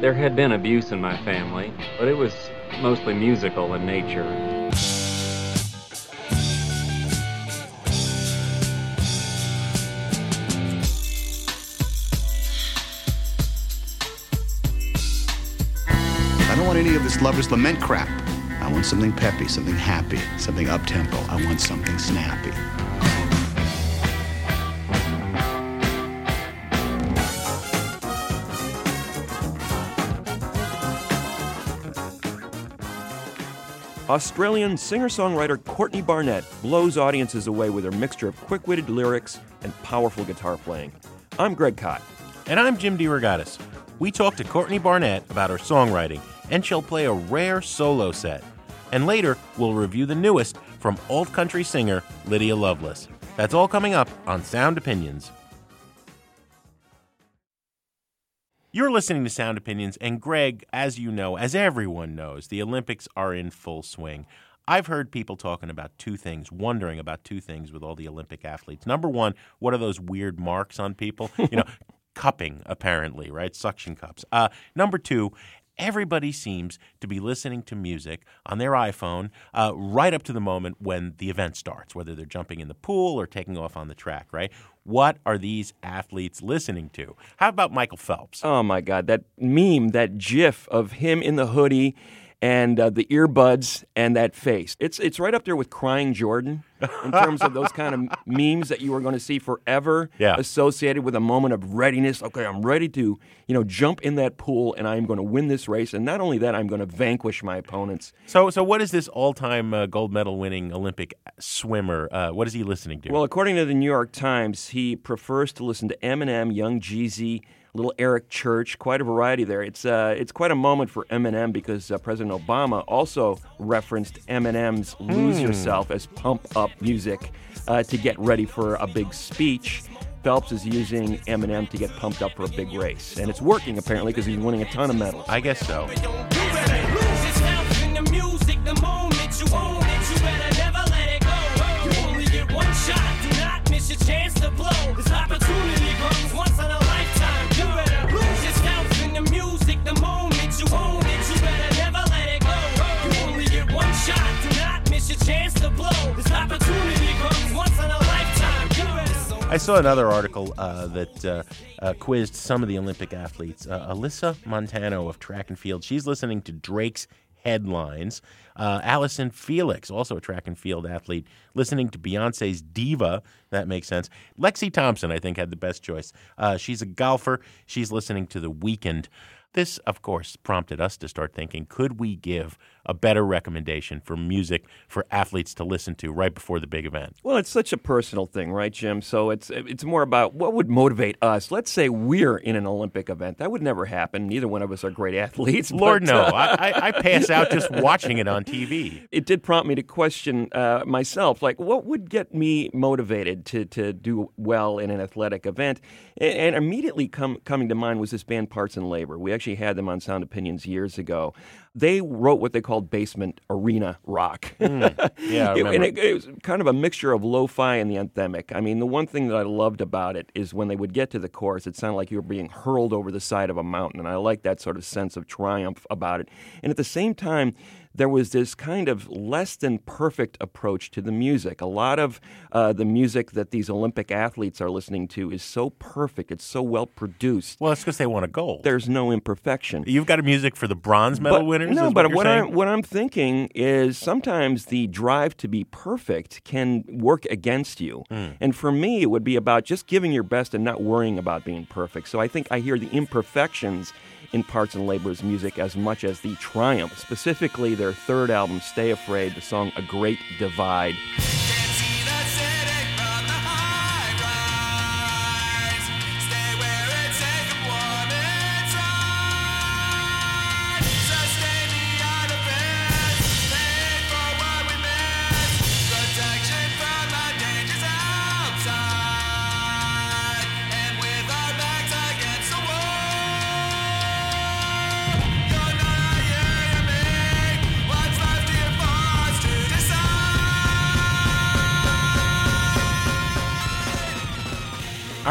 There had been abuse in my family, but it was mostly musical in nature. I don't want any of this lover's lament crap. I want something peppy, something happy, something up tempo. I want something snappy. Australian singer songwriter Courtney Barnett blows audiences away with her mixture of quick witted lyrics and powerful guitar playing. I'm Greg Kot. And I'm Jim DeRogatis. We talked to Courtney Barnett about her songwriting, and she'll play a rare solo set. And later, we'll review the newest from alt country singer Lydia Loveless. That's all coming up on Sound Opinions. You're listening to Sound Opinions, and Greg, as you know, as everyone knows, the Olympics are in full swing. I've heard people talking about two things, wondering about two things with all the Olympic athletes. Number one, what are those weird marks on people? You know, cupping, apparently, right? Suction cups. Uh, number two, everybody seems to be listening to music on their iPhone uh, right up to the moment when the event starts, whether they're jumping in the pool or taking off on the track, right? What are these athletes listening to? How about Michael Phelps? Oh my God, that meme, that gif of him in the hoodie and uh, the earbuds and that face. It's it's right up there with crying Jordan in terms of those kind of memes that you are going to see forever Yeah. associated with a moment of readiness. Okay, I'm ready to, you know, jump in that pool and I'm going to win this race and not only that, I'm going to vanquish my opponents. So, so what is this all-time uh, gold medal-winning Olympic swimmer? Uh, what is he listening to? Well, according to the New York Times, he prefers to listen to Eminem, Young Jeezy, little Eric Church, quite a variety there. It's uh, it's quite a moment for Eminem because uh, President Obama also referenced Eminem's "Lose Yourself" as pump up music uh, to get ready for a big speech. Phelps is using Eminem to get pumped up for a big race, and it's working apparently because he's winning a ton of medals. I guess so. I saw another article uh, that uh, uh, quizzed some of the Olympic athletes. Uh, Alysia Montano of track and field, she's listening to Drake's headlines. Uh, Allyson Felix, also a track and field athlete, listening to Beyonce's Diva. That makes sense. Lexi Thompson, I think, had the best choice. Uh, she's a golfer. She's listening to The Weeknd. This, of course, prompted us to start thinking could we give a better recommendation for music for athletes to listen to right before the big event? Well, it's such a personal thing, right, Jim? So it's it's more about what would motivate us. Let's say we're in an Olympic event. That would never happen. Neither one of us are great athletes. Lord, but, no. uh, I, I, I pass out just watching it on TV. it did prompt me to question uh, myself, like what would get me motivated to to do well in an athletic event? And, and immediately come, coming to mind was this band Parts and Labor. We actually had them on Sound Opinions years ago. They wrote what they called basement arena rock. Hmm. Yeah, I It- and it, it was kind of a mixture of lo-fi and the anthemic. I mean, the one thing that I loved about it is when they would get to the chorus, it sounded like you were being hurled over the side of a mountain, and I like that sort of sense of triumph about it. And at the same time, there was this kind of less than perfect approach to the music. A lot of uh, the music that these Olympic athletes are listening to is so perfect; it's so well produced. Well, it's because they won a gold. There's no imperfection. You've got a music for the bronze medal But- winners. No, but what, what? I'm what I'm thinking is sometimes the drive to be perfect can work against you. Hmm. And for me, it would be about just giving your best and not worrying about being perfect. So I think I hear the imperfections in Parts and Labor's music as much as the triumph. Specifically, their third album, "Stay Afraid," the song "A Great Divide."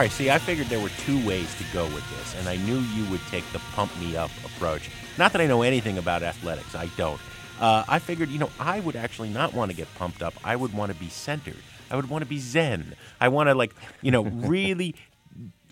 Right, see, I figured there were two ways to go with this, and I knew you would take the pump me up approach. Not that I know anything about athletics, I don't. Uh, I figured, you know, I would actually not want to get pumped up. I would want to be centered. I would want to be zen. I want to, like, you know, really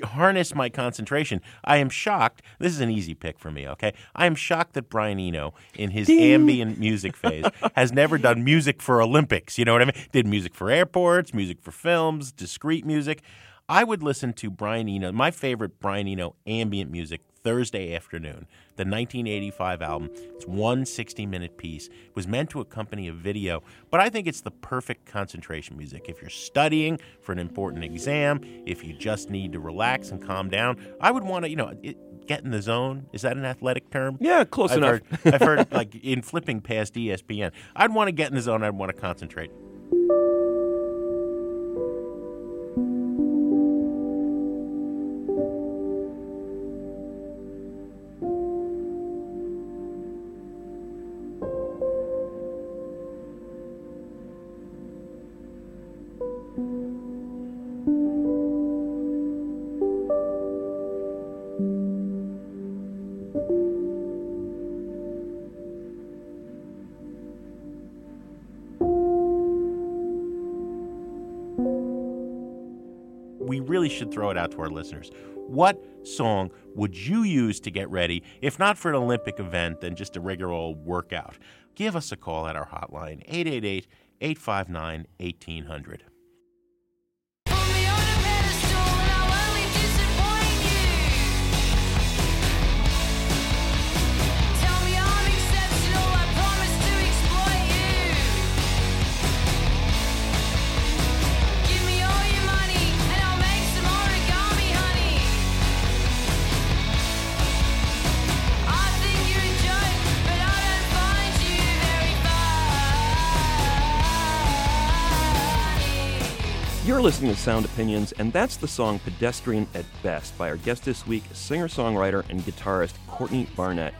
harness my concentration. I am shocked. This is an easy pick for me, okay? I am shocked that Brian Eno, in his ambient music phase, has never done music for Olympics. You know what I mean? Did music for airports, music for films, discreet music. I would listen to Brian Eno, my favorite Brian Eno ambient music, Thursday afternoon, the 1985 album. It's one 60 minute piece. It was meant to accompany a video, but I think it's the perfect concentration music. If you're studying for an important exam, if you just need to relax and calm down, I would want to, you know, it, get in the zone. Is that an athletic term? Yeah, close I've enough. Heard, I've heard, like, in flipping past ESPN, I'd want to get in the zone, I'd want to concentrate. Should throw it out to our listeners. What song would you use to get ready, if not for an Olympic event, then just a regular old workout? Give us a call at our hotline, 888 859 1800. You're listening to Sound Opinions, and that's the song Pedestrian at Best by our guest this week, singer songwriter and guitarist Courtney Barnett.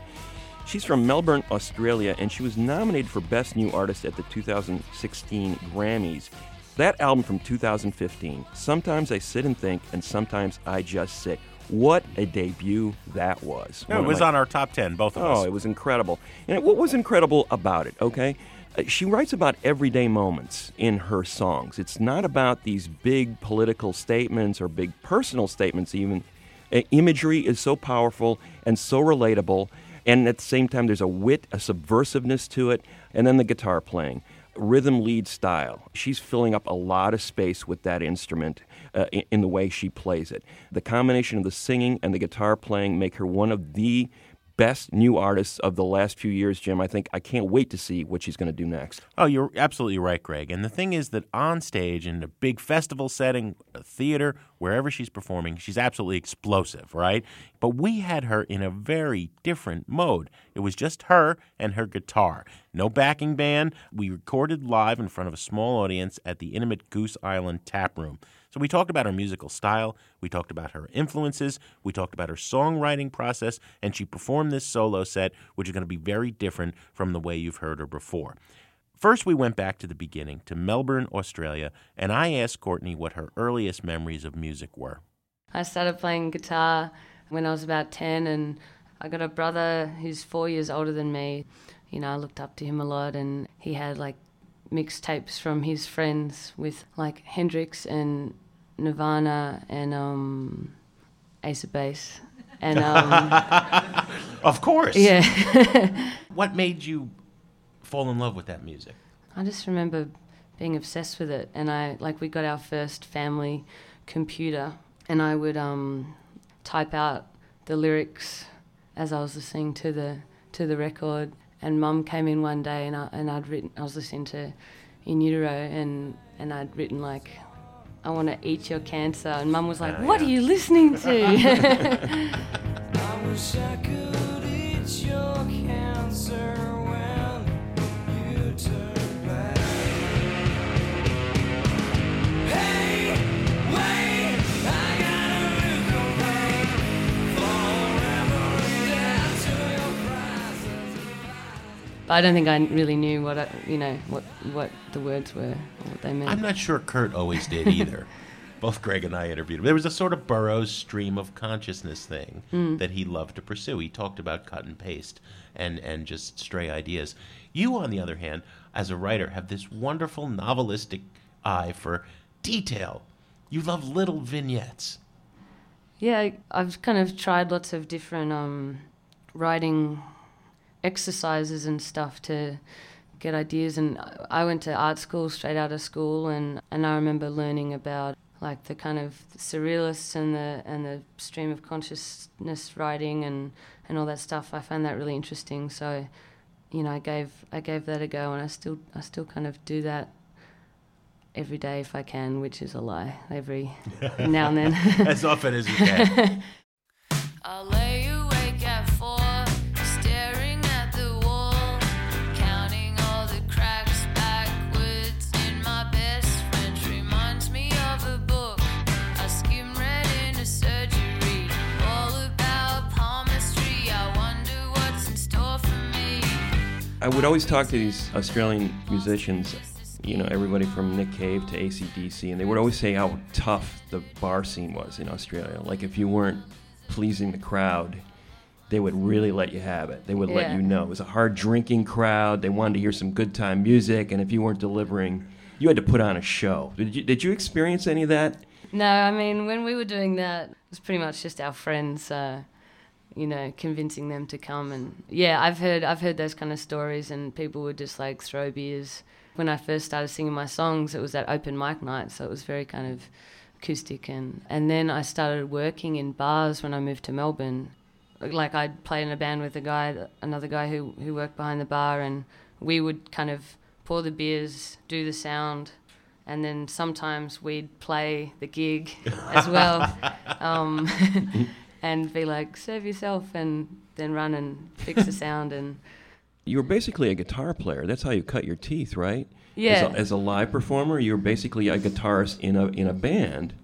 She's from Melbourne, Australia, and she was nominated for Best New Artist at the 2016 Grammys. That album from 2015, Sometimes I Sit and Think, and Sometimes I Just Sit. What a debut that was. No, it was my on our top 10, both of oh, us. Oh, it was incredible. And what was incredible about it, okay? Uh, She writes about everyday moments in her songs. It's not about these big political statements or big personal statements, even. Uh, Imagery is so powerful and so relatable, and at the same time, there's a wit, a subversiveness to it, and then the guitar playing. Rhythm lead style. She's filling up a lot of space with that instrument uh, in, in the way she plays it. The combination of the singing and the guitar playing make her one of the best new artists of the last few years, Jim. I think I can't wait to see what she's going to do next. Oh, you're absolutely right, Greg. And the thing is that on stage, in a big festival setting, a theater, wherever she's performing, she's absolutely explosive, right? But we had her in a very different mode. It was just her and her guitar. No backing band. We recorded live in front of a small audience at the intimate Goose Island Tap Room. So we talked about her musical style, we talked about her influences, we talked about her songwriting process, and she performed this solo set, which is going to be very different from the way you've heard her before. First, we went back to the beginning, to Melbourne, Australia, and I asked Courtney what her earliest memories of music were. I started playing guitar when I was about 10, and I got a brother who's four years older than me. You know, I looked up to him a lot, and he had like mixtapes from his friends with like Hendrix and Nirvana and um, Ace of Base. And um, Of course. yeah, What made you fall in love with that music? I just remember being obsessed with it, and I like we got our first family computer, and I would um, type out the lyrics as I was listening to the to the record. And Mum came in one day, and I and I'd written I was listening to In Utero, and and I'd written like. I want to eat your cancer. And mum was like, What are you listening to? but I don't think I really knew what I, you know what what the words were or what they meant. I'm not sure Kurt always did either. both Greg and I interviewed him. There was a sort of Burroughs stream of consciousness thing Hmm. that he loved to pursue. He talked about cut and paste and, and just stray ideas. You, on the other hand, as a writer, have this wonderful novelistic eye for detail. You love little vignettes. Yeah, I've kind of tried lots of different um, writing exercises and stuff to get ideas. And I- I went to art school straight out of school, and, and I remember learning about like the kind of surrealists and the and the stream of consciousness writing and, and all that stuff. I found that really interesting. So, you know, I gave I gave that a go, and I still I still kind of do that every day if I can, which is a lie. Every now and then. as often as you can. I would always talk to these Australian musicians, you know, everybody from Nick Cave to ACDC, and they would always say how tough the bar scene was in Australia. Like, if you weren't pleasing the crowd, they would really let you have it. They would let you know. It was a hard drinking crowd. They wanted to hear some good time music, and if you weren't delivering, you had to put on a show. Did you, did you experience any of that? No, I mean, when we were doing that, it was pretty much just our friends, uh, you know, convincing them to come. And yeah, I've heard, I've heard those kind of stories, and people would just like throw beers. When I first started singing my songs, it was at open mic night, so it was very kind of acoustic. And and then I started working in bars when I moved to Melbourne. Like I'd play in a band with a guy, another guy who who worked behind the bar, and we would kind of pour the beers, do the sound, and then sometimes we'd play the gig as well, um, and be like, "Serve yourself," and then run and fix the sound. And You were basically a guitar player. That's how you cut your teeth, right? Yeah. As a, as a live performer, you were basically a guitarist in a in a band.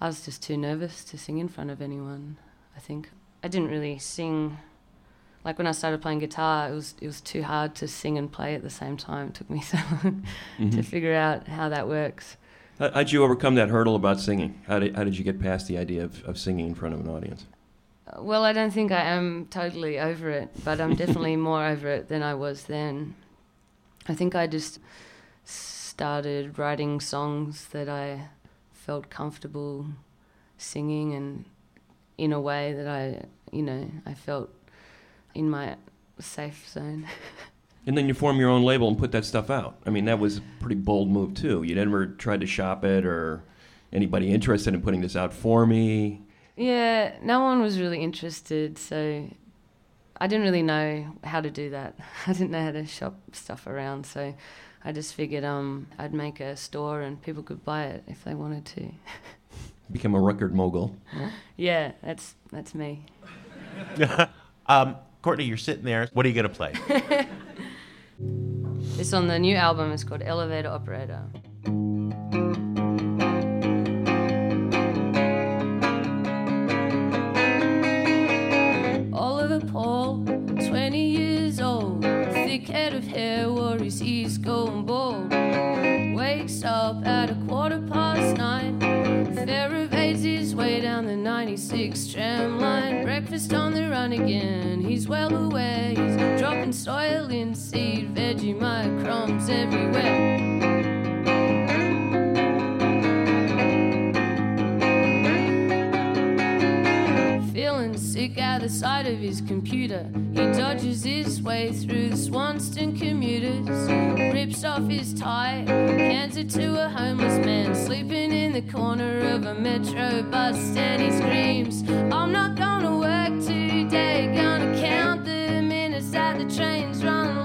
I was just too nervous to sing in front of anyone. I think I didn't really sing. Like when I started playing guitar, it was it was too hard to sing and play at the same time. It took me so long mm-hmm. to figure out how that works. How, how'd you overcome that hurdle about singing? How did, how did you get past the idea of, of singing in front of an audience? Uh, Well, I don't think I am totally over it, but I'm definitely more over it than I was then. I think I just started writing songs that I felt comfortable singing and in a way that I, you know, I felt in my safe zone. And then you form your own label and put that stuff out. I mean, that was a pretty bold move too. You never tried to shop it or anybody interested in putting this out for me. Yeah, no one was really interested, so I didn't really know how to do that. I didn't know how to shop stuff around, so I just figured um, I'd make a store and people could buy it if they wanted to. Become a record mogul. yeah, that's that's me. Um, Courtney, you're sitting there. What are you going to play? This on the new album is called Elevator Operator. Oliver Paul, 20 years old, thick head of hair, his ears going bald. Wakes up at a quarter past nine, ferrovates his way down the 96 tram line. Breakfast on the run again, he's well aware he's dropping soil in seed, veggie Vegemite crumbs everywhere. Sick at the sight of his computer. He dodges his way through the Swanston commuters, rips off his tie, hands it to a homeless man. Sleeping in the corner of a metro bus and He screams, I'm not gonna work today, gonna count the minutes that the train's running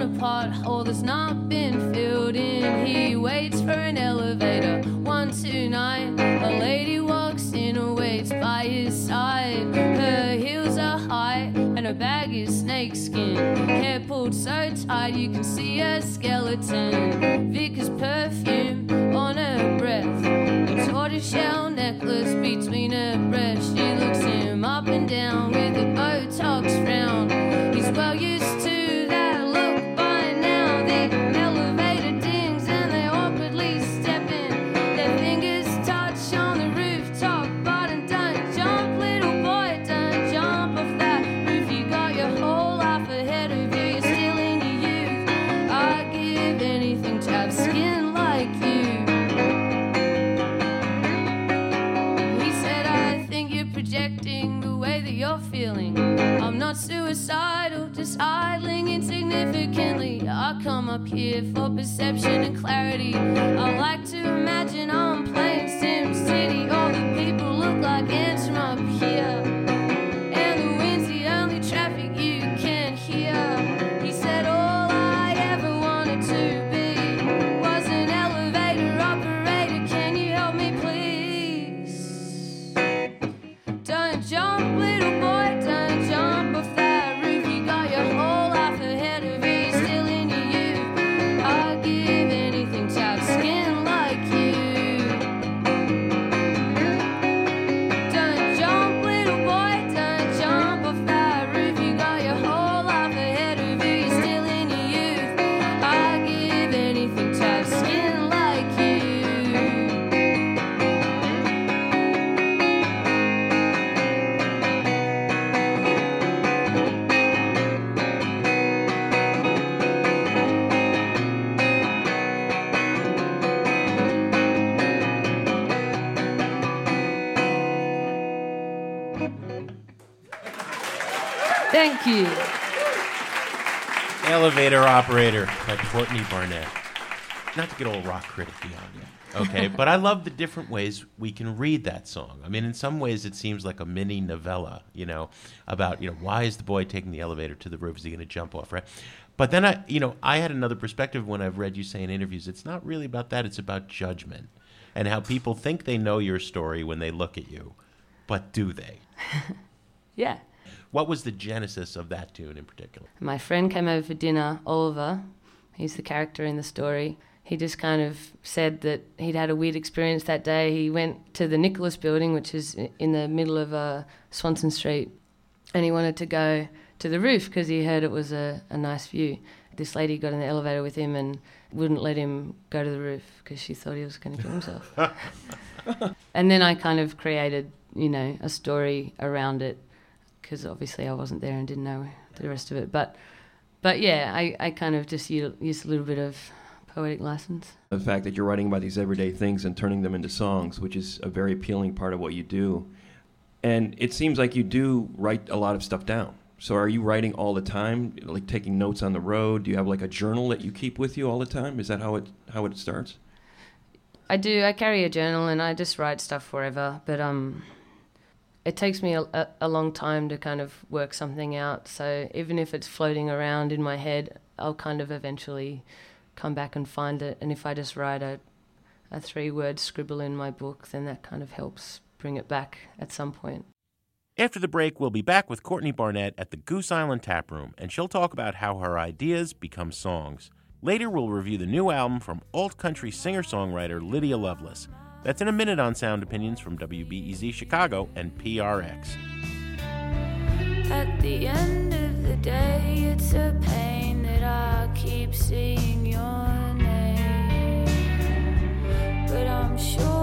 on a pothole that's not been filled in. He waits for an elevator. 129. A lady walks in and waits by his side. Her heels are high and her bag is snakeskin. Hair pulled so tight you can see her skeleton. Vickers perfume on her breath. A tortoise a shell necklace between her breasts. She looks him up and down with a Botox frown. He's well used idling insignificantly. I come up here for perception and clarity. I like to imagine I'm playing Sim City. All the people look like ants from up here. Elevator Operator by Courtney Barnett. Not to get all rock criticky on you, okay? but I love the different ways we can read that song. I mean, in some ways, it seems like a mini novella, you know, about, you know, why is the boy taking the elevator to the roof? Is he going to jump off, right? But then I, you know, I had another perspective when I've read you say in interviews, it's not really about that, it's about judgment and how people think they know your story when they look at you. But do they? Yeah. What was the genesis of that tune in particular? My friend came over for dinner, Oliver. He's the character in the story. He just kind of said that he'd had a weird experience that day. He went to the Nicholas building, which is in the middle of uh, Swanston Street, and he wanted to go to the roof because he heard it was a, a nice view. This lady got in the elevator with him and wouldn't let him go to the roof because she thought he was going to kill himself. and then I kind of created, you know, a story around it because obviously I wasn't there and didn't know the rest of it. But, but yeah, I, I kind of just used a little bit of poetic license. The fact that you're writing about these everyday things and turning them into songs, which is a very appealing part of what you do. And it seems like you do write a lot of stuff down. So are you writing all the time, like taking notes on the road? Do you have like a journal that you keep with you all the time? Is that how it how it starts? I do. I carry a journal and I just write stuff forever. But um, it takes me a, a, long time to kind of work something out. So even if it's floating around in my head, I'll kind of eventually come back and find it. And if I just write a, a three word scribble in my book, then that kind of helps bring it back at some point. After the break, we'll be back with Courtney Barnett at the Goose Island Tap Room, and she'll talk about how her ideas become songs. Later, we'll review the new album from alt country singer songwriter Lydia Loveless. That's in a minute on Sound Opinions from WBEZ Chicago and PRX. At the end of the day, it's a pain that I keep seeing your name. But I'm sure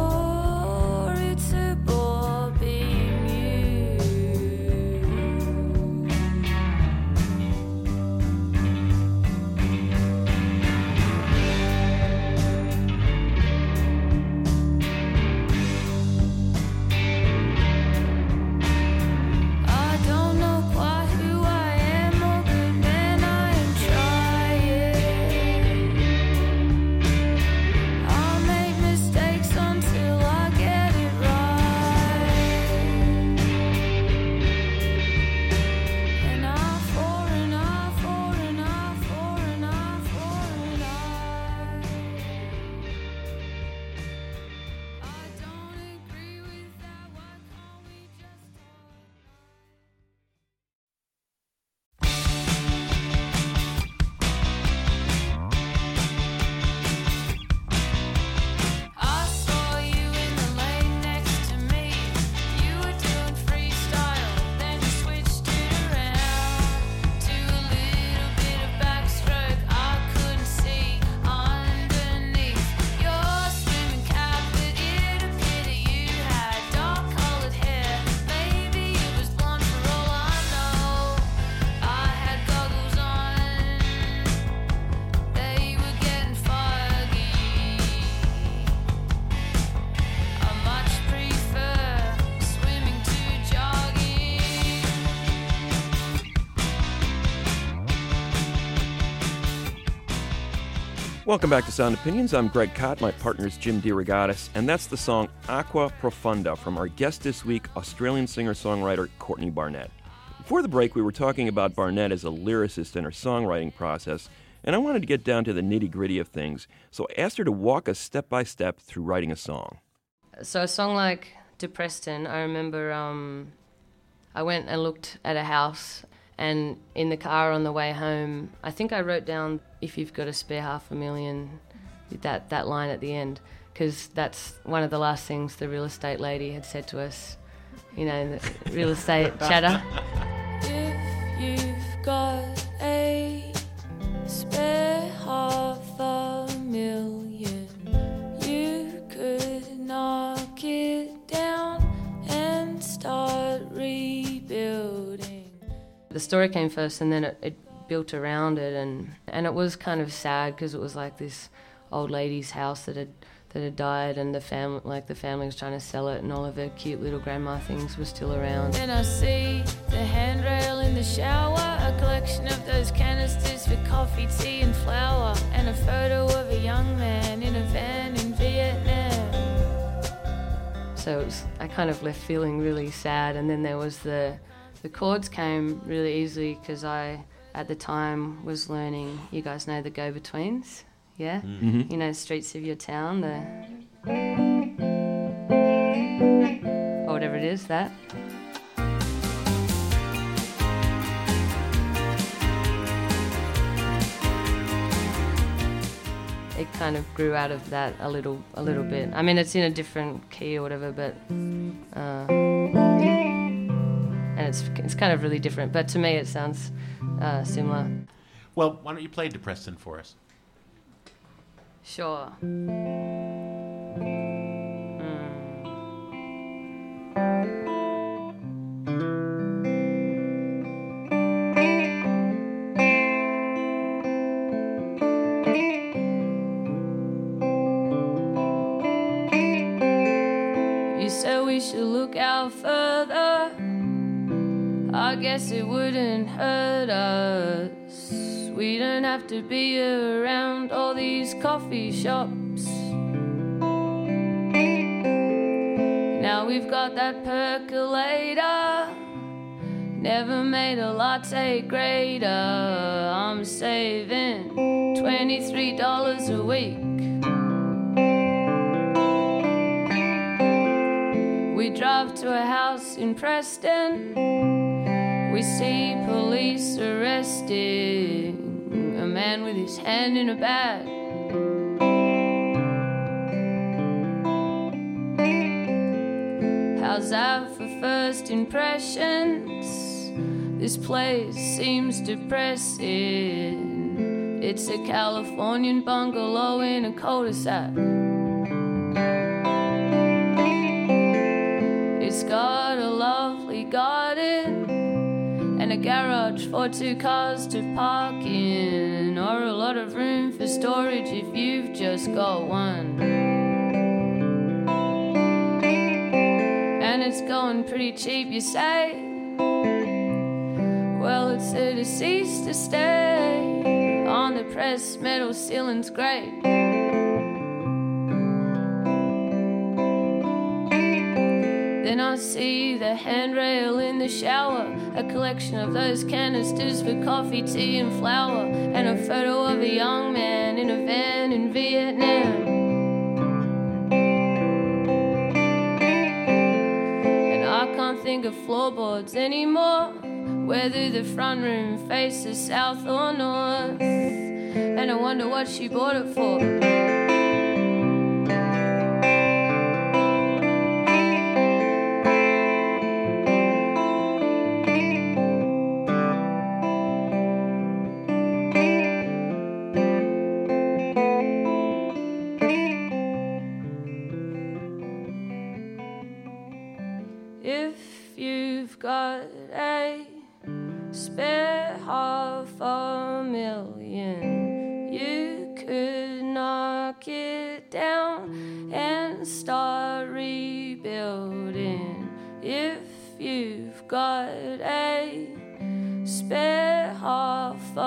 Welcome back to Sound Opinions. I'm Greg Kot. My partner is Jim DeRogatis, and that's the song Aqua Profunda from our guest this week, Australian singer songwriter Courtney Barnett. Before the break, we were talking about Barnett as a lyricist in her songwriting process, and I wanted to get down to the nitty gritty of things, so I asked her to walk us step by step through writing a song. So a song like Depreston, I remember um, I went and looked at a house, and in the car on the way home, I think I wrote down if you've got a spare half a million, that that line at the end, because that's one of the last things the real estate lady had said to us, you know, in the real estate chatter. If you've got a spare half a million, you could knock it down and start rebuilding. the story came first and then it, it built around it and and it was kind of sad because it was like this old lady's house that had that had died and the family like the family was trying to sell it and all of her cute little grandma things were still around Then I see the handrail in the shower, a collection of those canisters for coffee, tea, and flour, and a photo of a young man in a van in Vietnam. so it was, I kind of left feeling really sad and then there was the the chords came really easily because I at the time was learning you guys know the go betweens yeah you know streets of your town the or whatever it is that. It kind of grew out of that a little a little bit. I mean it's in a different key or whatever but uh, and it's it's kind of really different. But to me it sounds uh, similar Well, why don't you play Depreston for us? Sure. To be around all these coffee shops. Now we've got that percolator. Never made a latte greater. I'm saving $23 a week. We drive to a house in Preston. We see police arresting a man with his hand in a bag. How's that for first impressions? This place seems depressing. It's a Californian bungalow in a cul-de-sac. It's got a lovely garden and a garage for two cars to park in, or a lot of room for storage if you've just got one. And it's going pretty cheap, you say? Well, it's a deceased to stay on the pressed metal ceiling's great. I see the handrail in the shower, a collection of those canisters for coffee, tea, and flour, and a photo of a young man in a van in Vietnam. And I can't think of floorboards anymore, whether the front room faces south or north. And I wonder what she bought it for. Half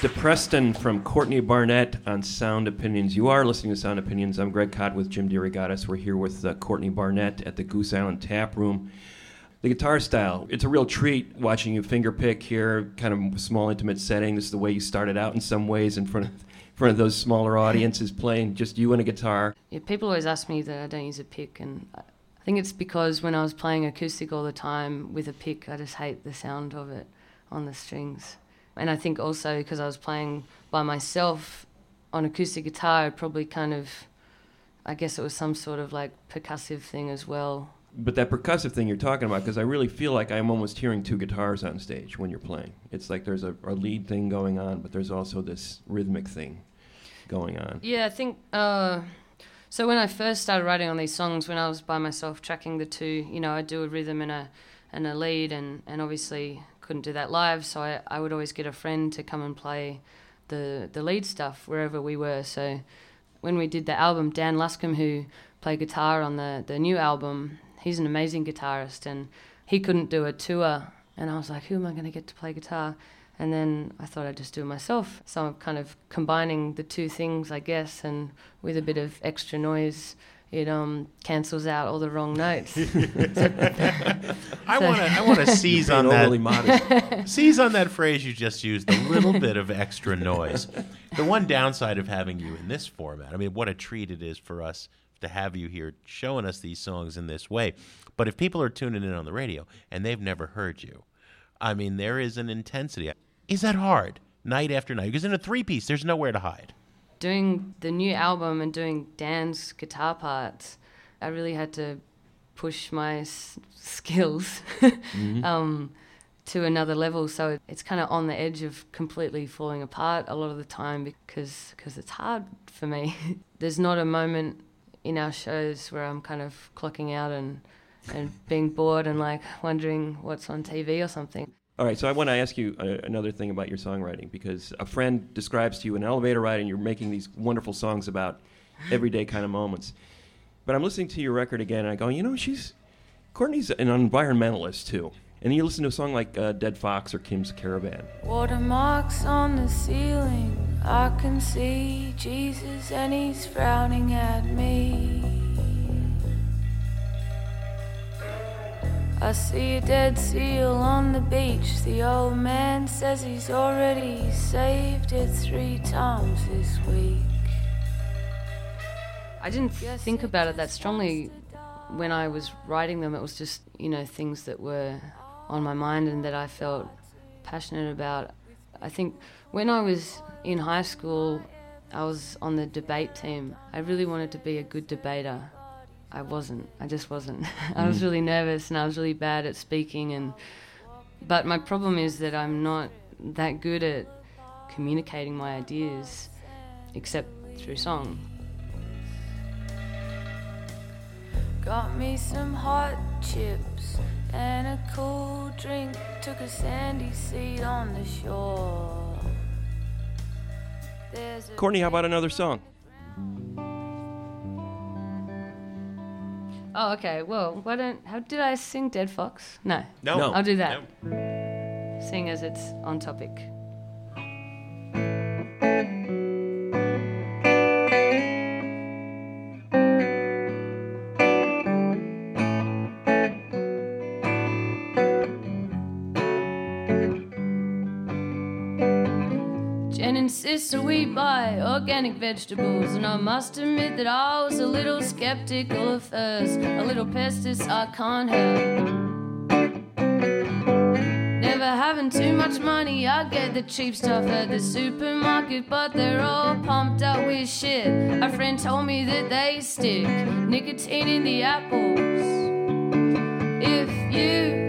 That's uh, DePreston from Courtney Barnett on Sound Opinions. You are listening to Sound Opinions. I'm Greg Kot with Jim DeRogatis. We're here with uh, Courtney Barnett at the Goose Island Tap Room. The guitar style, it's a real treat watching you finger pick here, kind of small, intimate setting. This is the way you started out in some ways in front of, in front of those smaller audiences playing just you and a guitar. Yeah, people always ask me that I don't use a pick, and I think it's because when I was playing acoustic all the time with a pick, I just hate the sound of it on the strings. And I think also because I was playing by myself on acoustic guitar, it probably kind of, I guess it was some sort of like percussive thing as well. But that percussive thing you're talking about, because I really feel like I'm almost hearing two guitars on stage when you're playing. It's like there's a, a lead thing going on, but there's also this rhythmic thing going on. Yeah, I think. Uh, so when I first started writing on these songs, when I was by myself tracking the two, you know, I'd do a rhythm and a and a lead, and and obviously couldn't do that live, so I, I would always get a friend to come and play the the lead stuff wherever we were. So when we did the album, Dan Luscombe, who played guitar on the the new album, he's an amazing guitarist, and he couldn't do a tour, and I was like, who am I going to get to play guitar? And then I thought I'd just do it myself. So I'm kind of combining the two things, I guess, and with a bit of extra noise, it um cancels out all the wrong notes. I want to I want to seize on that seize on that phrase you just used. A little bit of extra noise. The one downside of having you in this format. I mean, what a treat it is for us to have you here showing us these songs in this way. But if people are tuning in on the radio and they've never heard you, I mean, there is an intensity. Is that hard night after night? Because in a three piece, there's nowhere to hide. Doing the new album and doing Dan's guitar parts, I really had to push my s- skills um, to another level. So it's kind of on the edge of completely falling apart a lot of the time because cause it's hard for me. There's not a moment in our shows where I'm kind of clocking out and and being bored and like wondering what's on TV or something. All right, so I want to ask you uh, another thing about your songwriting because a friend describes to you an elevator ride and you're making these wonderful songs about everyday kind of moments. But I'm listening to your record again and I go, you know, she's Courtney's an environmentalist too. And you listen to a song like uh, Dead Fox or Kim's Caravan. Watermarks on the ceiling. I can see Jesus and he's frowning at me. I see a dead seal on the beach. The old man says he's already saved it three times this week. I didn't think about it that strongly when I was writing them. It was just, you know, things that were on my mind and that I felt passionate about. I think when I was in high school, I was on the debate team. I really wanted to be a good debater. I wasn't. I just wasn't. I was mm. really nervous and I was really bad at speaking and but my problem is that I'm not that good at communicating my ideas except through song. Got me some hot chips and a cool drink. Took a sandy seat on the shore. There's Courtney, how about another song? Oh, okay. Well, why don't? How did I sing Dead Fox? No. No, No. I'll do that. No. Sing as it's on topic. Sister, we buy organic vegetables. And I must admit that I was a little skeptical at first. A little pestis I can't help. Never having too much money, I get the cheap stuff at the supermarket, but they're all pumped up with shit. A friend told me that they stick nicotine in the apples. If you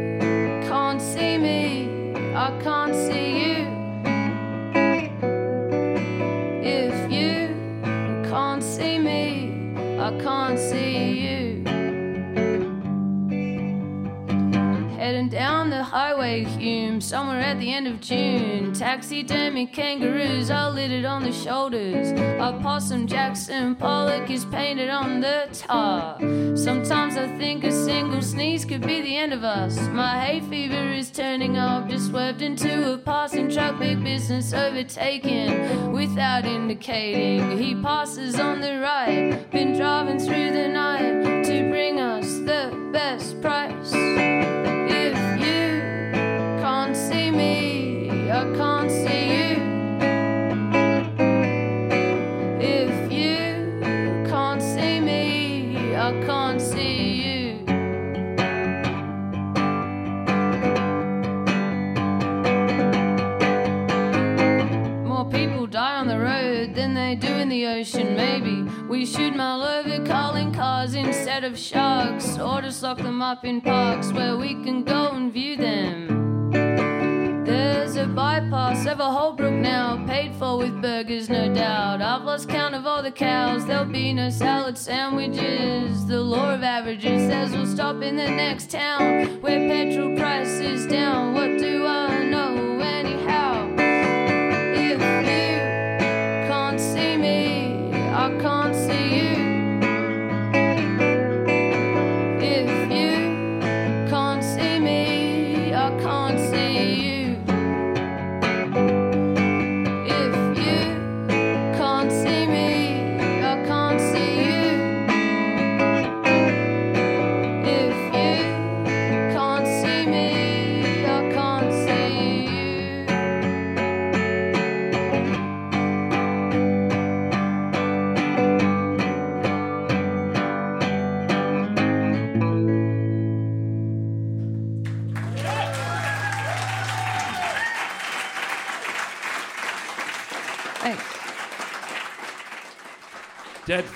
highway, somewhere at the end of June. Taxidermy kangaroos are littered on the shoulders. A possum Jackson Pollock is painted on the tar. Sometimes I think a single sneeze could be the end of us. My hay fever is turning up, just swerved into a passing truck. Big business overtaken without indicating. He passes on the right, been driving through the night to bring us the best price. Maybe shoot my over calling cars instead of sharks, or just lock them up in parks where we can go and view them. There's a bypass over Holbrook now, paid for with burgers, no doubt. I've lost count of all the cows, there'll be no salad sandwiches. The law of averages says we'll stop in the next town where petrol prices down. What do I know anyhow? If you can't see me, I can't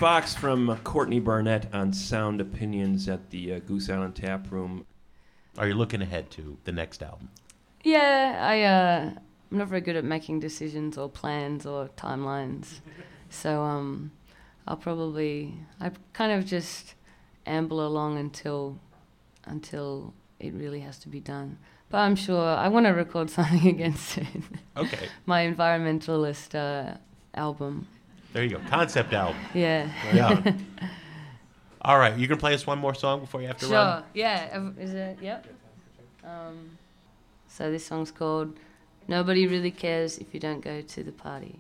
Fox from Courtney Barnett on Sound Opinions at the uh, Goose Island Tap Room. Are you looking ahead to the next album? Yeah, I uh, I'm not very good at making decisions or plans or timelines, so um, I'll probably I kind of just amble along until until it really has to be done. But I'm sure I want to record something again soon. Okay, My environmentalist uh, album. There you go. Concept album. Yeah. Yeah. All right, you can play us one more song before you have to Sure. run. Yeah. Is it? Yep. Um, so this song's called "Nobody Really Cares If You Don't Go to the Party."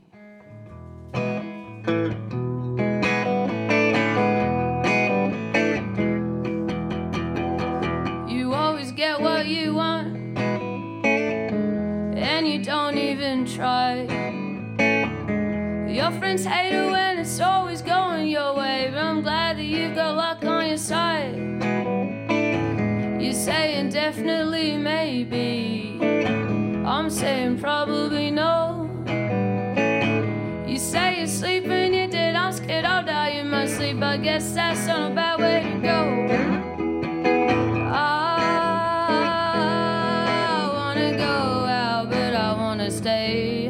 You always get what you want, and you don't even try. Your friends hate it when it's always going your way, but I'm glad that you've got luck on your side. You're saying definitely maybe, I'm saying probably no. You say you're sleeping, you're dead, I'm scared I'll die in my sleep. I guess that's not a bad way to go. I wanna go out, but I wanna stay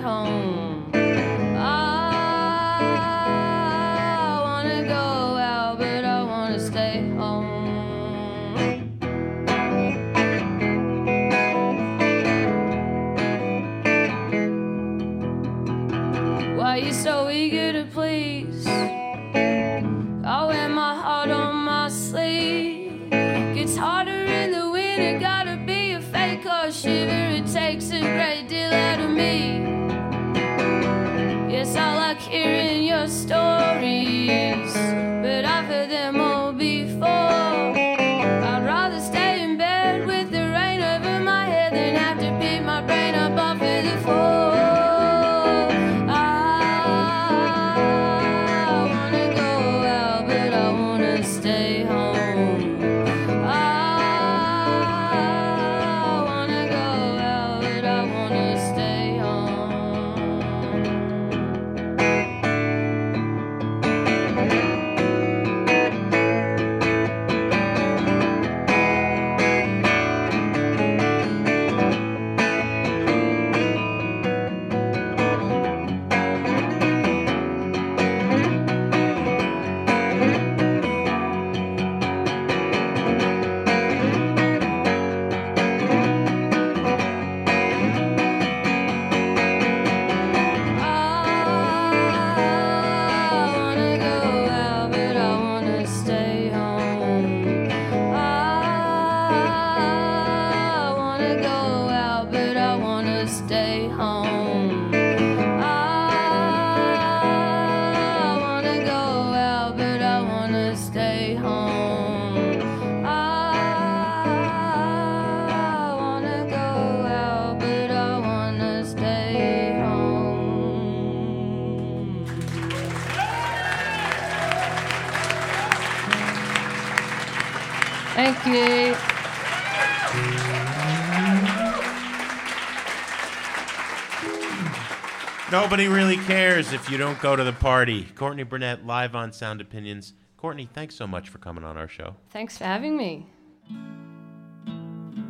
Nobody really cares if you don't go to the party. Courtney Barnett live on Sound Opinions. Courtney, thanks so much for coming on our show. Thanks for having me.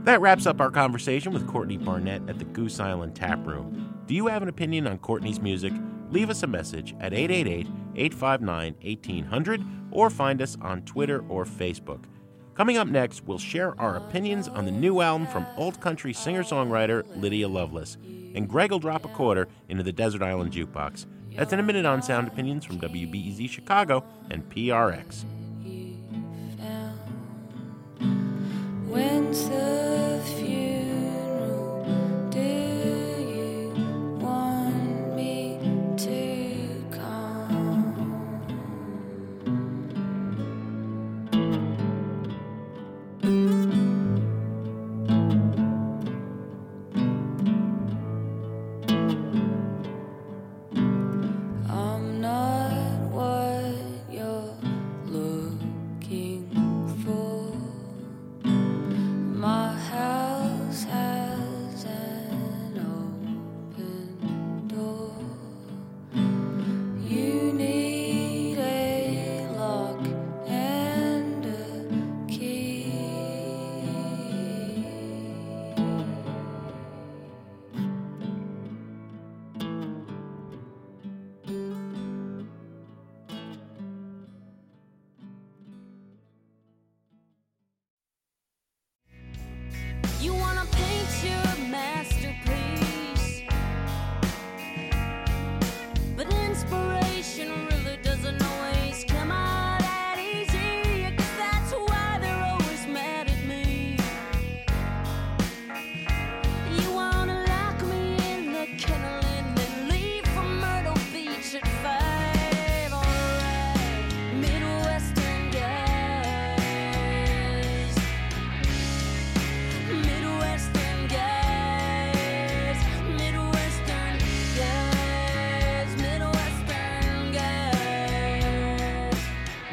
That wraps up our conversation with Courtney Barnett at the Goose Island Tap Room. Do you have an opinion on Courtney's music? Leave us a message at 888 859 1800 or find us on Twitter or Facebook. Coming up next, we'll share our opinions on the new album from alt country singer songwriter Lydia Loveless. And Greg will drop a quarter into the Desert Island Jukebox. That's in a minute on Sound Opinions from WBEZ Chicago and PRX.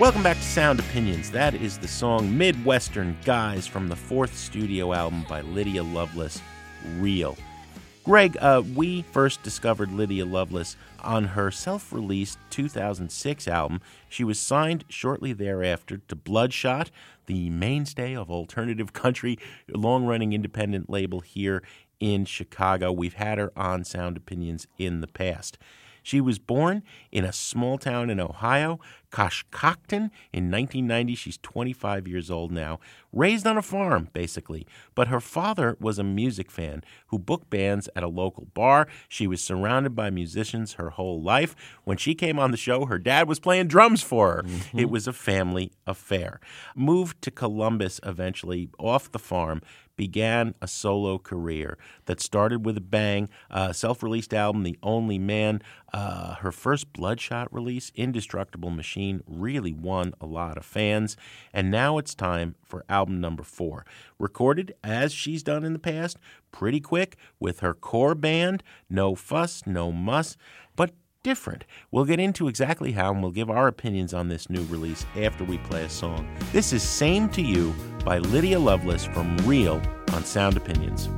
Welcome back to Sound Opinions. That is the song Midwestern Guys from the fourth studio album by Lydia Loveless, Real. Greg, uh, we first discovered Lydia Loveless on her self released 2006 album. She was signed shortly thereafter to Bloodshot, the mainstay of alternative country, long running independent label here in Chicago. We've had her on Sound Opinions in the past. She was born in a small town in Ohio, Coshocton, in 1990. She's 25 years old now. Raised on a farm, basically. But her father was a music fan who booked bands at a local bar. She was surrounded by musicians her whole life. When she came on the show, her dad was playing drums for her. It was a family affair. Moved to Columbus eventually, off the farm, began a solo career that started with a bang. Uh, Self released album, The Only Man. Uh, her first Bloodshot release, Indestructible Machine, really won a lot of fans. And now it's time for album number four. Recorded as she's done in the past, pretty quick with her core band. No fuss, no muss, but different. We'll get into exactly how and we'll give our opinions on this new release after we play a song. This is Same to You by Lydia Loveless from Real on Sound Opinions.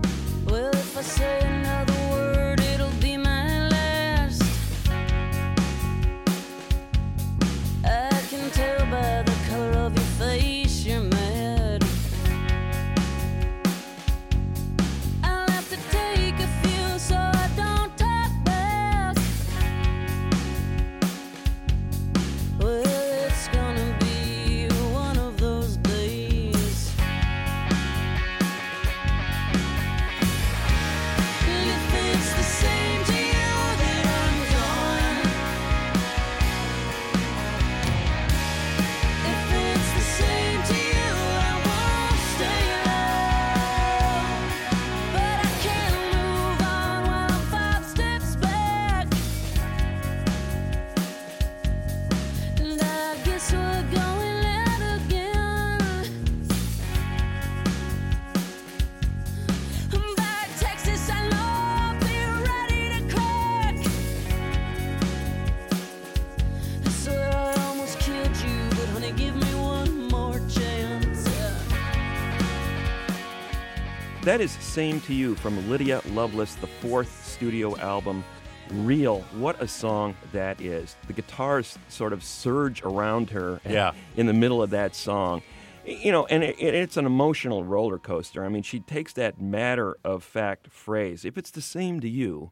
That is Same to You from Lydia Loveless, the fourth studio album. Real. What a song that is. The guitars sort of surge around her Yeah. in the middle of that song. You know, and it, it's an emotional roller coaster. I mean, she takes that matter of fact phrase, if it's the same to you,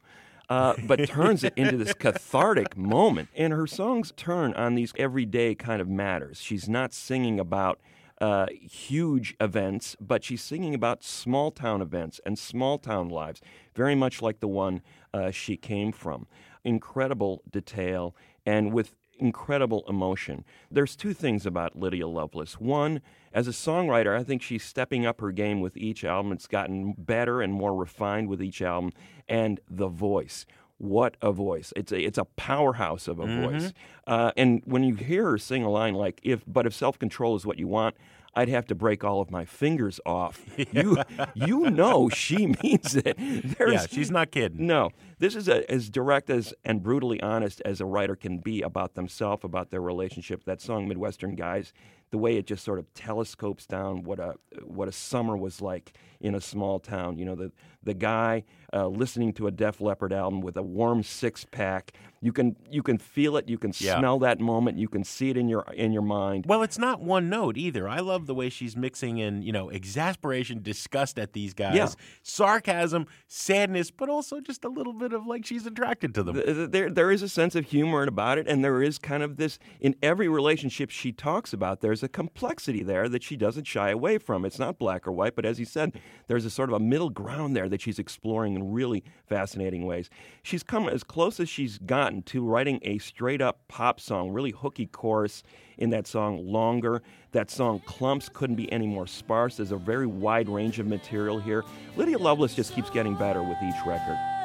uh, but turns it into this cathartic moment. And her songs turn on these everyday kind of matters. She's not singing about uh, huge events, but she's singing about small town events and small town lives, very much like the one uh, she came from. Incredible detail and with incredible emotion. There's two things about Lydia Loveless. One, as a songwriter, I think she's stepping up her game with each album. It's gotten better and more refined with each album. And the voice. What a voice! It's a it's a powerhouse of a voice. Uh, and when you hear her sing a line like "If but if self control is what you want, I'd have to break all of my fingers off," you you know she means it. There's, Yeah, she's not kidding. no, this is a, as direct as and brutally honest as a writer can be about themselves, about their relationship. That song, Midwestern Guys, the way it just sort of telescopes down what a what a summer was like in a small town. You know, the the guy uh, listening to a Def Leppard album with a warm six pack. You can you can feel it. You can Yeah. smell that moment. You can see it in your in your mind. Well, it's not one note either. I love the way she's mixing in, you know, exasperation, disgust at these guys, Yeah. sarcasm, sadness, but also just a little bit of like she's attracted to them. Th- th- there there is a sense of humor about it, and there is kind of this in every relationship she talks about. There's a complexity there that she doesn't shy away from. It's not black or white, but as you said, there's a sort of a middle ground there that she's exploring in really fascinating ways. She's come as close as she's gotten to writing a straight up pop song, really hooky chorus in that song "Longer." That song "Clumps" couldn't be any more sparse. There's a very wide range of material here. Lydia Loveless just keeps getting better with each record.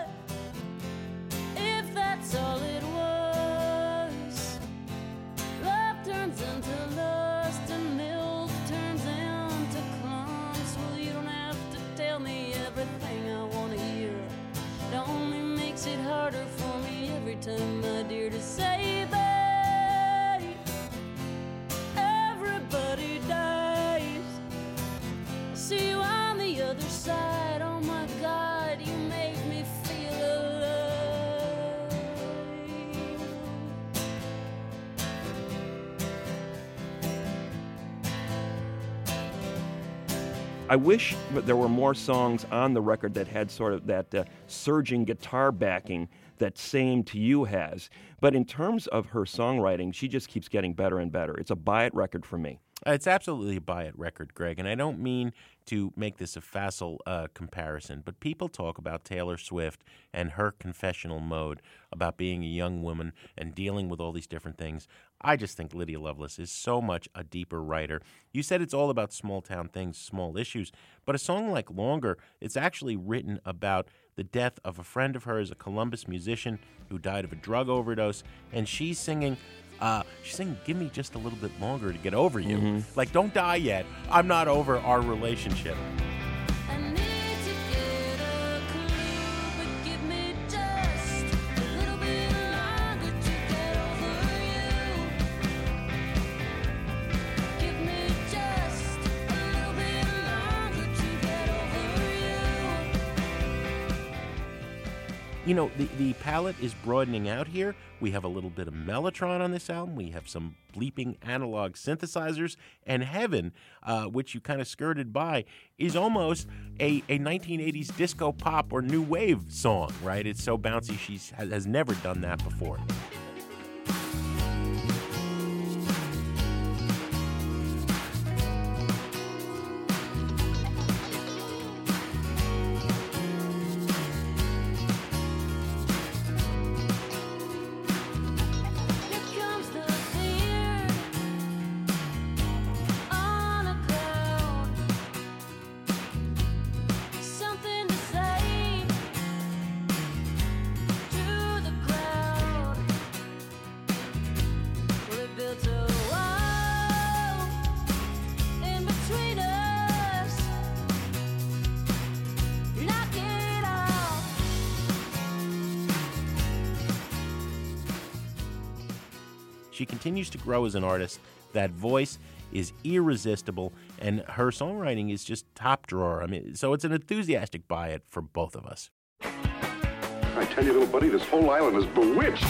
Wish there were more songs on the record that had sort of that uh, surging guitar backing that Same to You has. But in terms of her songwriting, she just keeps getting better and better. It's a buy it record for me. It's absolutely a buy it record, Greg, and I don't mean to make this a facile uh, comparison, but people talk about Taylor Swift and her confessional mode about being a young woman and dealing with all these different things. I just think Lydia Loveless is so much a deeper writer. You said it's all about small town things, small issues, but a song like Longer, it's actually written about the death of a friend of hers, a Columbus musician who died of a drug overdose, and she's singing uh, she's saying, "Give me just a little bit longer to get over you. Like, don't die yet. I'm not over our relationship." You know, the the palette is broadening out here. We have a little bit of Mellotron on this album. We have some bleeping analog synthesizers, and Heaven, uh, which you kind of skirted by, is almost a, a 1980s disco pop or new wave song, right? It's so bouncy. She has, has never done that before. Grow as an artist. That voice is irresistible, and her songwriting is just top drawer. I mean, so it's an enthusiastic buy it for both of us. I tell you, little buddy, this whole island is bewitched.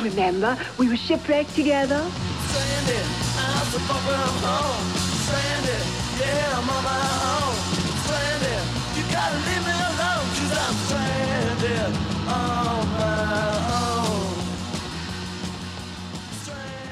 You remember, we were shipwrecked together. stranded, I'm so far from home. Stranded, yeah, I'm on my own. Stranded, you gotta leave me alone, cause I'm stranded on my own.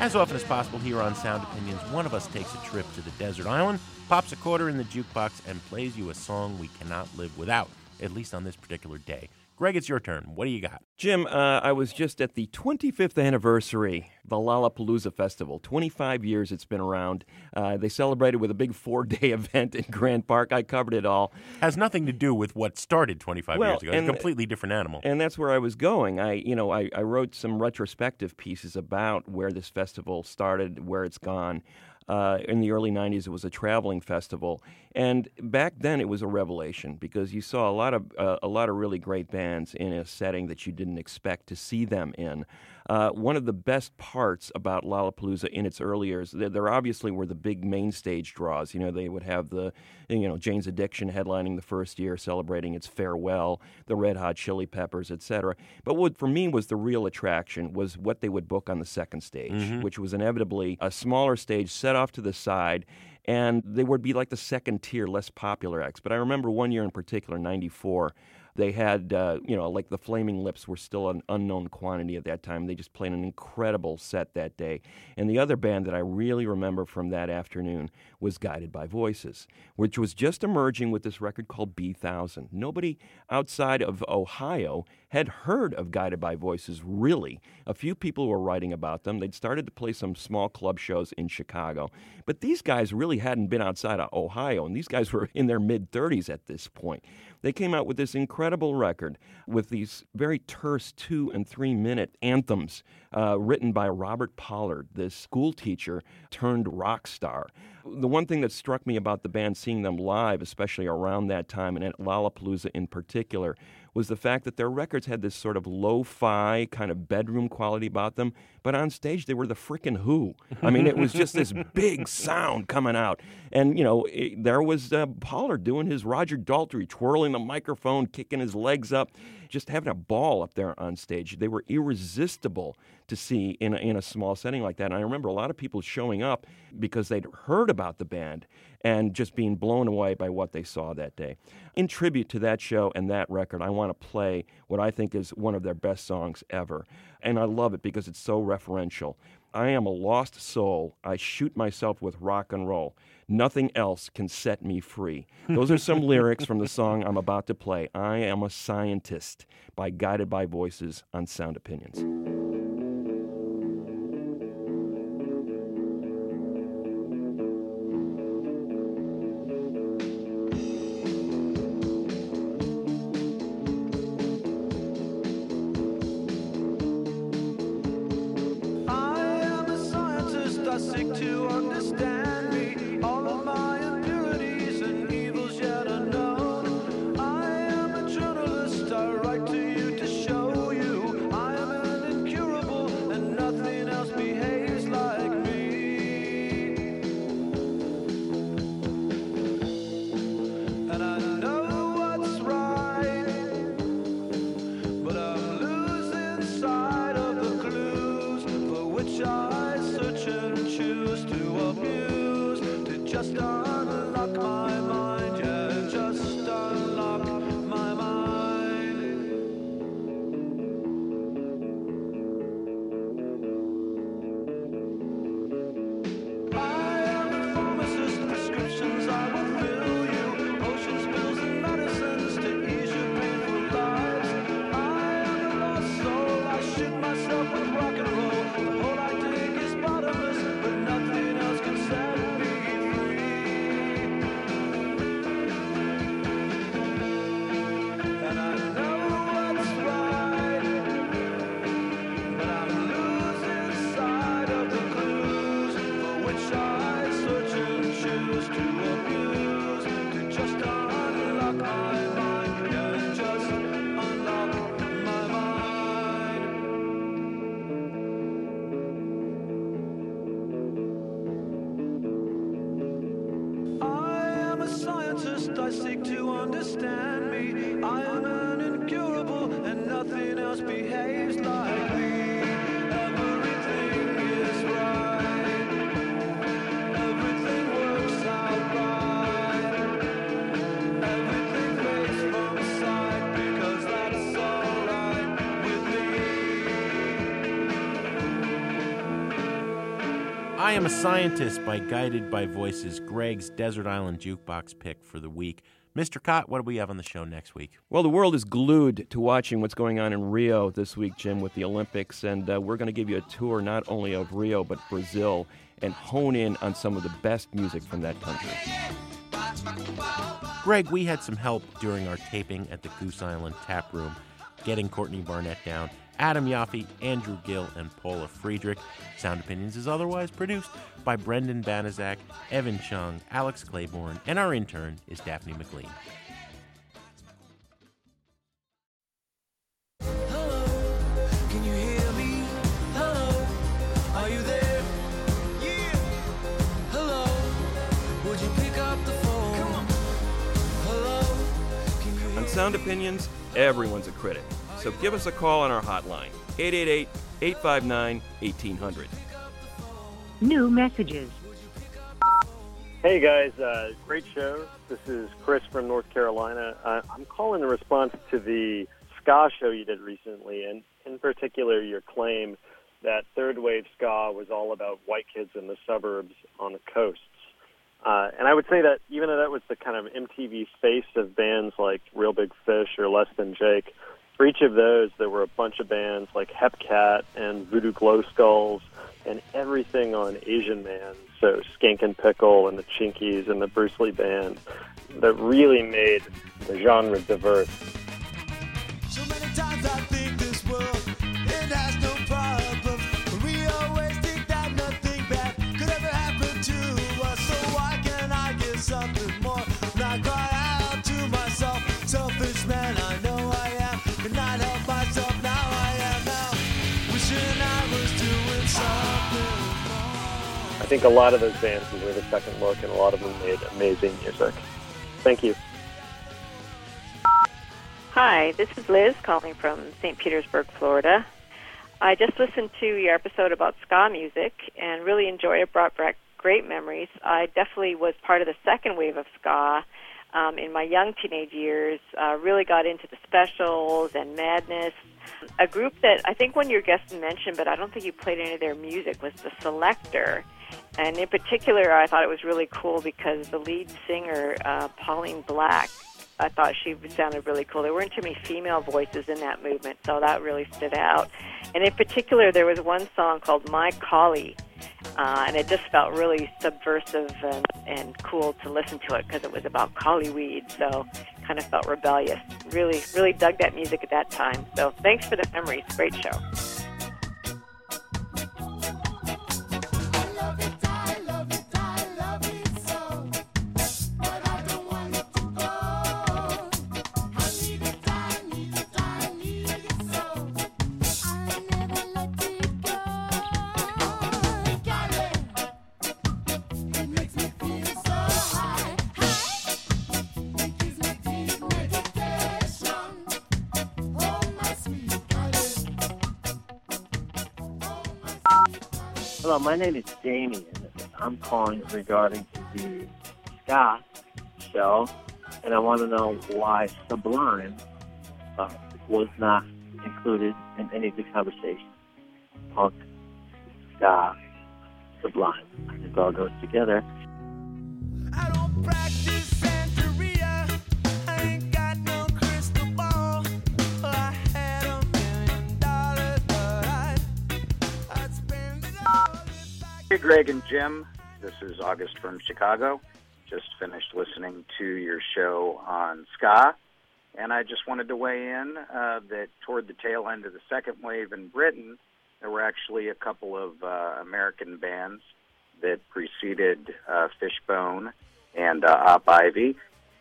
As often as possible here on Sound Opinions, one of us takes a trip to the desert island, pops a quarter in the jukebox, and plays you a song we cannot live without, at least on this particular day. Greg, it's your turn. What do you got? Jim, uh, I was just at the 25th anniversary, the Lollapalooza Festival. 25 years it's been around. Uh, they celebrated with a big four day event in Grant Park. I covered it all. Has nothing to do with what started 25 Well, years ago. It's a completely different animal. And that's where I was going. I, you know, I, I wrote some retrospective pieces about where this festival started, where it's gone. Uh, in the early '90s, it was a traveling festival, and back then it was a revelation because you saw a lot of uh, a lot of really great bands in a setting that you didn't expect to see them in. Uh, one of the best parts about Lollapalooza in its early years, there, there obviously were the big main stage draws. You know, they would have the, you know, Jane's Addiction headlining the first year, celebrating its farewell, the Red Hot Chili Peppers, etc. But what for me was the real attraction was what they would book on the second stage, which was inevitably a smaller stage set off to the side. And they would be like the second tier, less popular acts. But I remember one year in particular, 94, they had, uh, you know, like the Flaming Lips were still an unknown quantity at that time. They just played an incredible set that day. And the other band that I really remember from that afternoon was Guided by Voices, which was just emerging with this record called Bee Thousand. Nobody outside of Ohio had heard of Guided by Voices, really. A few people were writing about them. They'd started to play some small club shows in Chicago. But these guys really hadn't been outside of Ohio, and these guys were in their mid 30s at this point. They came out with this incredible record with these very terse two and three minute anthems uh, written by Robert Pollard, this school teacher turned rock star. The one thing that struck me about the band, seeing them live, especially around that time, and at Lollapalooza in particular, was the fact that their records had this sort of lo-fi kind of bedroom quality about them, but on stage they were the frickin' Who. I mean, it was just this big sound coming out, and you know, it, there was uh, Pollard doing his Roger Daltrey, twirling the microphone, kicking his legs up, just having a ball up there on stage. They were irresistible to see in a, in a small setting like that. And I remember a lot of people showing up because they'd heard about the band and just being blown away by what they saw that day. In tribute to that show and that record, I want to play what I think is one of their best songs ever. And I love it because it's so referential. I am a lost soul. I shoot myself with rock and roll. Nothing else can set me free. Those are some lyrics from the song I'm about to play. I am a scientist by Guided by Voices on Sound Opinions. A Scientist by Guided by Voices, Greg's Desert Island Jukebox pick for the week. Mr. Kot, what do we have on the show next week? Well, the world is glued to watching what's going on in Rio this week, Jim, with the Olympics, and uh, we're going to give you a tour not only of Rio but Brazil and hone in on some of the best music from that country. Greg, we had some help during our taping at the Goose Island Tap Room, getting Courtney Barnett down. Adam Yaffe, Andrew Gill, and Paula Friedrich. Sound Opinions is otherwise produced by Brendan Banaszak, Evan Chung, Alex Claiborne, and our intern is Daphne McLean. Can you hear me? Hello, are you there? Yeah. Hello, would you pick up the phone? Hello, can you hear On Sound Opinions, everyone's a critic. So give us a call on our hotline, 888 859 1800. New messages. Hey guys, uh, great show. This is Chris from North Carolina. Uh, I'm calling in response to the ska show you did recently, and in particular your claim that third wave ska was all about white kids in the suburbs on the coasts. Uh, and I would say that even though that was the kind of MTV face of bands like Real Big Fish or Less Than Jake, for each of those there were a bunch of bands like Hepcat and Voodoo Glow Skulls and everything on Asian Man, so Skankin' Pickle and the Chinkees and the Bruce Lee Band, that really made the genre diverse. So many think a lot of those bands deserve a second look, and a lot of them made amazing music. Thank you. Hi, this is Liz calling from St. Petersburg, Florida. I just listened to your episode about ska music and really enjoyed it. Brought back great memories. I definitely was part of the second wave of ska um, in my young teenage years. Uh, really got into the specials and Madness. A group that I think one of your guests mentioned, but I don't think you played any of their music, was the Selecter. And in particular, I thought it was really cool because the lead singer, uh, Pauline Black, I thought she sounded really cool. There weren't too many female voices in that movement, so that really stood out. And in particular, there was one song called My Collie, uh, and it just felt really subversive and, and cool to listen to it because it was about collie weed, so kind of felt rebellious. Really, really dug that music at that time. So thanks for the memories. Great show. My name is Damien. I'm calling regarding the ska show, and I want to know why Sublime uh, was not included in any of the conversation. Punk, ska, Sublime. I think all goes together. Greg and Jim. This is August from Chicago. Just finished listening to your show on ska, and I just wanted to weigh in uh, that toward the tail end of the second wave in Britain, there were actually a couple of uh, American bands that preceded uh, Fishbone and uh, Op Ivy.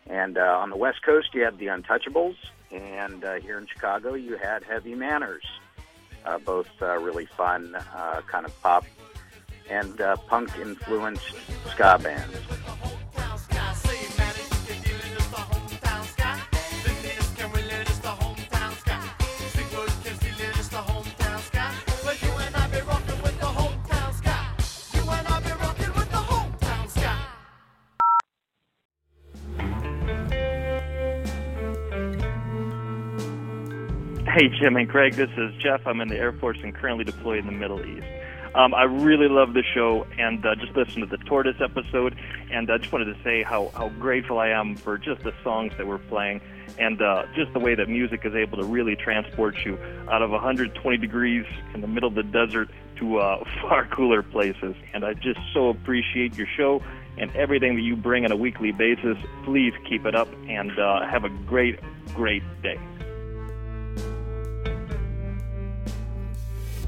And uh, on the West Coast, you had the Untouchables, and uh, here in Chicago, you had Heavy Manners. Uh, both uh, really fun, uh, kind of pop and uh, punk influenced ska bands. Hey, Jim and Greg, this is Jeff. I'm in the Air Force and currently deployed in the Middle East. Um, I really love the show and uh, just listened to the Tortoise episode. And I just wanted to say how, how grateful I am for just the songs that we're playing and uh, just the way that music is able to really transport you out of 120 degrees in the middle of the desert to uh, far cooler places. And I just so appreciate your show and everything that you bring on a weekly basis. Please keep it up and uh, have a great, great day.